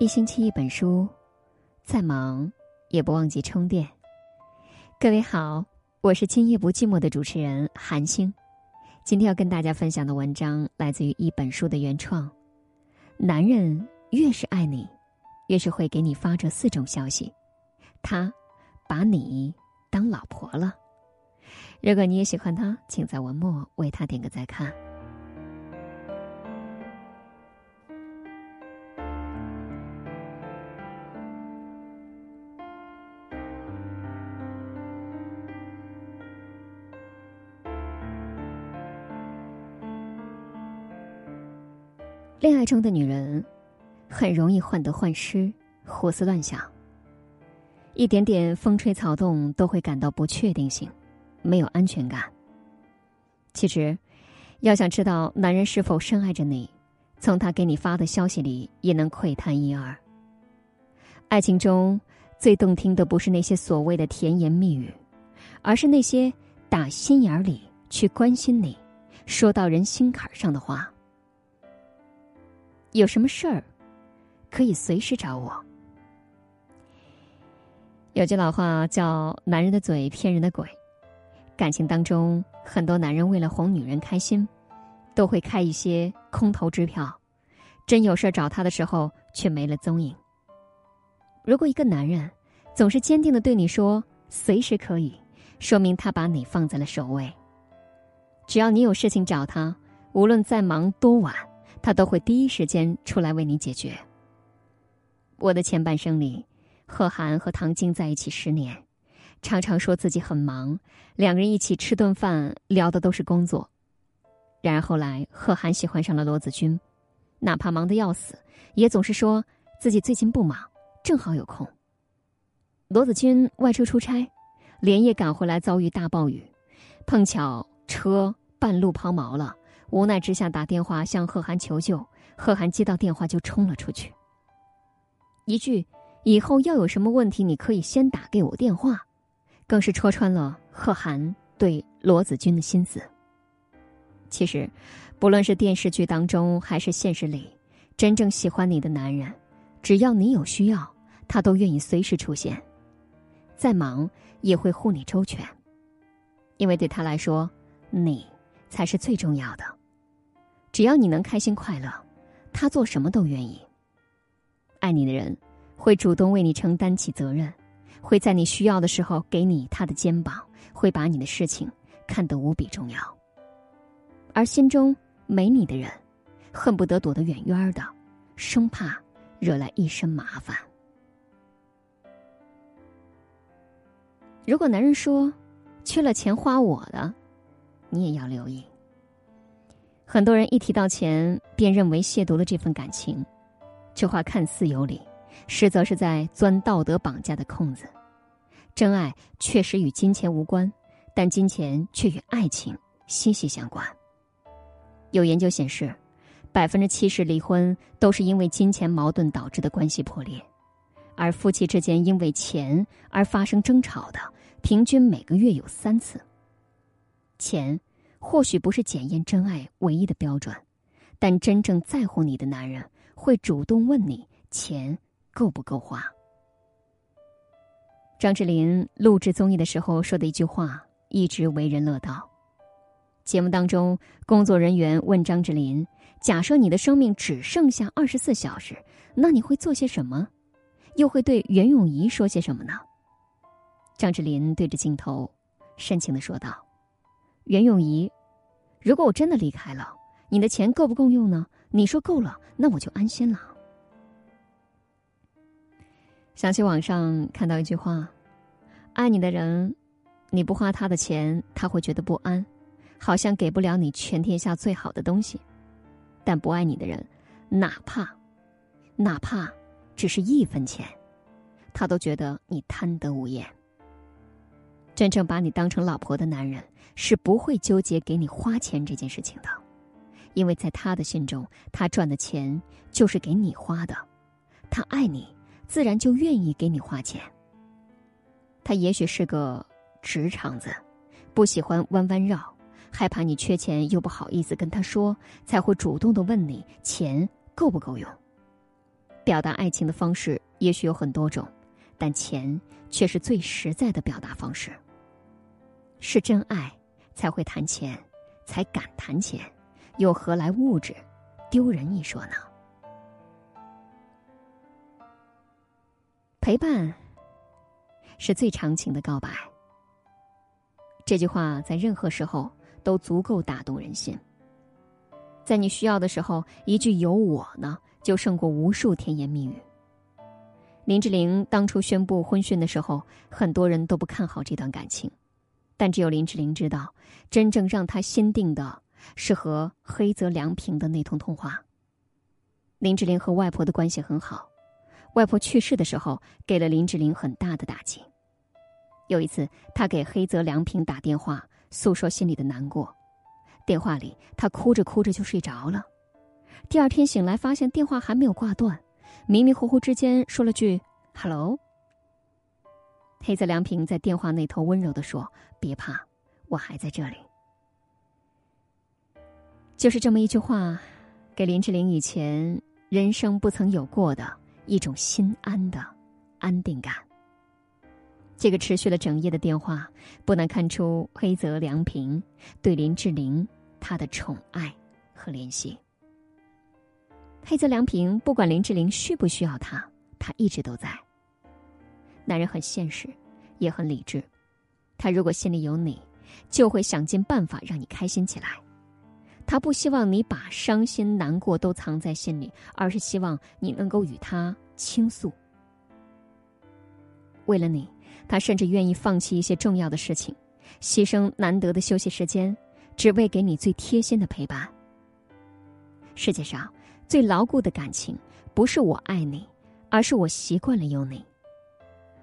一星期一本书，再忙也不忘记充电。各位好，我是今夜不寂寞的主持人韩星。今天要跟大家分享的文章来自于一本书的原创。男人越是爱你，越是会给你发这四种消息：他把你当老婆了。如果你也喜欢他，请在文末为他点个再看。恋爱中的女人，很容易患得患失、胡思乱想。一点点风吹草动都会感到不确定性，没有安全感。其实，要想知道男人是否深爱着你，从他给你发的消息里也能窥探一二。爱情中最动听的不是那些所谓的甜言蜜语，而是那些打心眼里去关心你、说到人心坎上的话。有什么事儿，可以随时找我。有句老话叫“男人的嘴骗人的鬼”，感情当中，很多男人为了哄女人开心，都会开一些空头支票，真有事找他的时候却没了踪影。如果一个男人总是坚定的对你说随时可以，说明他把你放在了首位。只要你有事情找他，无论再忙多晚。他都会第一时间出来为你解决。我的前半生里，贺涵和唐晶在一起十年，常常说自己很忙，两个人一起吃顿饭聊的都是工作。然而后来，贺涵喜欢上了罗子君，哪怕忙得要死，也总是说自己最近不忙，正好有空。罗子君外出出差，连夜赶回来遭遇大暴雨，碰巧车半路抛锚了。无奈之下，打电话向贺涵求救。贺涵接到电话就冲了出去。一句“以后要有什么问题，你可以先打给我电话”，更是戳穿了贺涵对罗子君的心思。其实，不论是电视剧当中还是现实里，真正喜欢你的男人，只要你有需要，他都愿意随时出现，再忙也会护你周全，因为对他来说，你才是最重要的。只要你能开心快乐，他做什么都愿意。爱你的人会主动为你承担起责任，会在你需要的时候给你他的肩膀，会把你的事情看得无比重要。而心中没你的人，恨不得躲得远远的，生怕惹来一身麻烦。如果男人说缺了钱花我的，你也要留意。很多人一提到钱，便认为亵渎了这份感情。这话看似有理，实则是在钻道德绑架的空子。真爱确实与金钱无关，但金钱却与爱情息息相关。有研究显示，百分之七十离婚都是因为金钱矛盾导致的关系破裂，而夫妻之间因为钱而发生争吵的，平均每个月有三次。钱。或许不是检验真爱唯一的标准，但真正在乎你的男人会主动问你钱够不够花。张智霖录制综艺的时候说的一句话一直为人乐道。节目当中，工作人员问张智霖：“假设你的生命只剩下二十四小时，那你会做些什么？又会对袁咏仪说些什么呢？”张智霖对着镜头深情的说道。袁咏仪，如果我真的离开了，你的钱够不够用呢？你说够了，那我就安心了。想起网上看到一句话：“爱你的人，你不花他的钱，他会觉得不安，好像给不了你全天下最好的东西；但不爱你的人，哪怕，哪怕只是一分钱，他都觉得你贪得无厌。”真正把你当成老婆的男人是不会纠结给你花钱这件事情的，因为在他的心中，他赚的钱就是给你花的，他爱你，自然就愿意给你花钱。他也许是个直肠子，不喜欢弯弯绕，害怕你缺钱又不好意思跟他说，才会主动的问你钱够不够用。表达爱情的方式也许有很多种，但钱却是最实在的表达方式。是真爱才会谈钱，才敢谈钱，又何来物质丢人一说呢？陪伴是最长情的告白。这句话在任何时候都足够打动人心。在你需要的时候，一句“有我呢”，就胜过无数甜言蜜语。林志玲当初宣布婚讯的时候，很多人都不看好这段感情，但只有林志玲知道，真正让她心定的是和黑泽良平的那通通话。林志玲和外婆的关系很好，外婆去世的时候，给了林志玲很大的打击。有一次，她给黑泽良平打电话，诉说心里的难过。电话里，他哭着哭着就睡着了。第二天醒来，发现电话还没有挂断，迷迷糊糊之间说了句 “hello”。黑泽良平在电话那头温柔的说：“别怕，我还在这里。”就是这么一句话，给林志玲以前人生不曾有过的一种心安的安定感。这个持续了整夜的电话，不难看出黑泽良平对林志玲他的宠爱和怜惜。黑泽良平不管林志玲需不需要他，他一直都在。男人很现实，也很理智。他如果心里有你，就会想尽办法让你开心起来。他不希望你把伤心难过都藏在心里，而是希望你能够与他倾诉。为了你。他甚至愿意放弃一些重要的事情，牺牲难得的休息时间，只为给你最贴心的陪伴。世界上最牢固的感情，不是我爱你，而是我习惯了有你。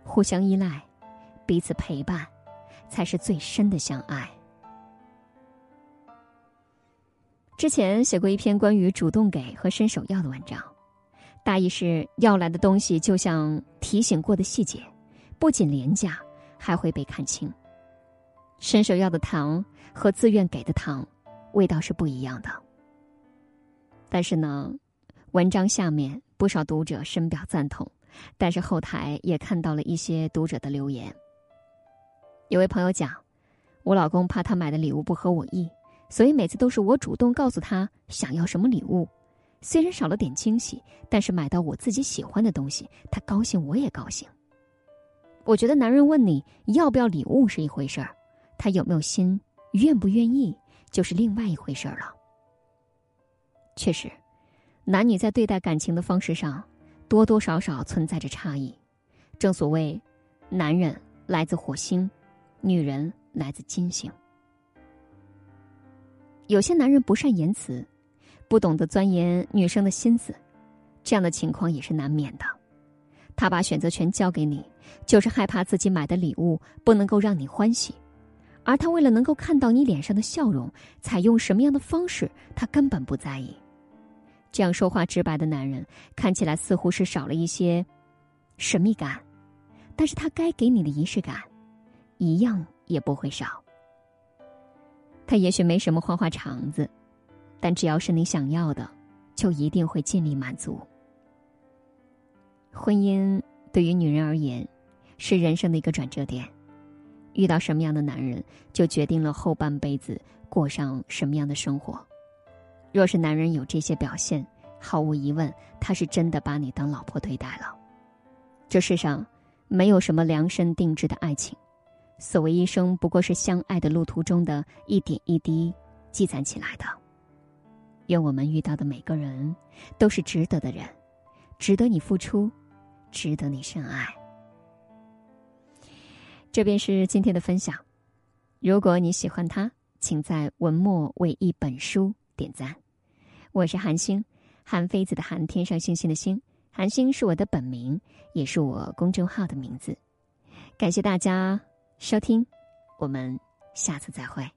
互相依赖，彼此陪伴，才是最深的相爱。之前写过一篇关于主动给和伸手要的文章，大意是要来的东西就像提醒过的细节。不仅廉价，还会被看清。伸手要的糖和自愿给的糖，味道是不一样的。但是呢，文章下面不少读者深表赞同，但是后台也看到了一些读者的留言。有位朋友讲，我老公怕他买的礼物不合我意，所以每次都是我主动告诉他想要什么礼物。虽然少了点惊喜，但是买到我自己喜欢的东西，他高兴，我也高兴。我觉得男人问你要不要礼物是一回事儿，他有没有心、愿不愿意就是另外一回事儿了。确实，男女在对待感情的方式上，多多少少存在着差异。正所谓，男人来自火星，女人来自金星。有些男人不善言辞，不懂得钻研女生的心思，这样的情况也是难免的。他把选择权交给你，就是害怕自己买的礼物不能够让你欢喜，而他为了能够看到你脸上的笑容，采用什么样的方式，他根本不在意。这样说话直白的男人，看起来似乎是少了一些神秘感，但是他该给你的仪式感，一样也不会少。他也许没什么花花肠子，但只要是你想要的，就一定会尽力满足。婚姻对于女人而言，是人生的一个转折点。遇到什么样的男人，就决定了后半辈子过上什么样的生活。若是男人有这些表现，毫无疑问，他是真的把你当老婆对待了。这世上没有什么量身定制的爱情，所谓一生，不过是相爱的路途中的一点一滴积攒起来的。愿我们遇到的每个人，都是值得的人，值得你付出。值得你深爱。这便是今天的分享。如果你喜欢它，请在文末为一本书点赞。我是韩星，韩非子的韩，天上星星的星。韩星是我的本名，也是我公众号的名字。感谢大家收听，我们下次再会。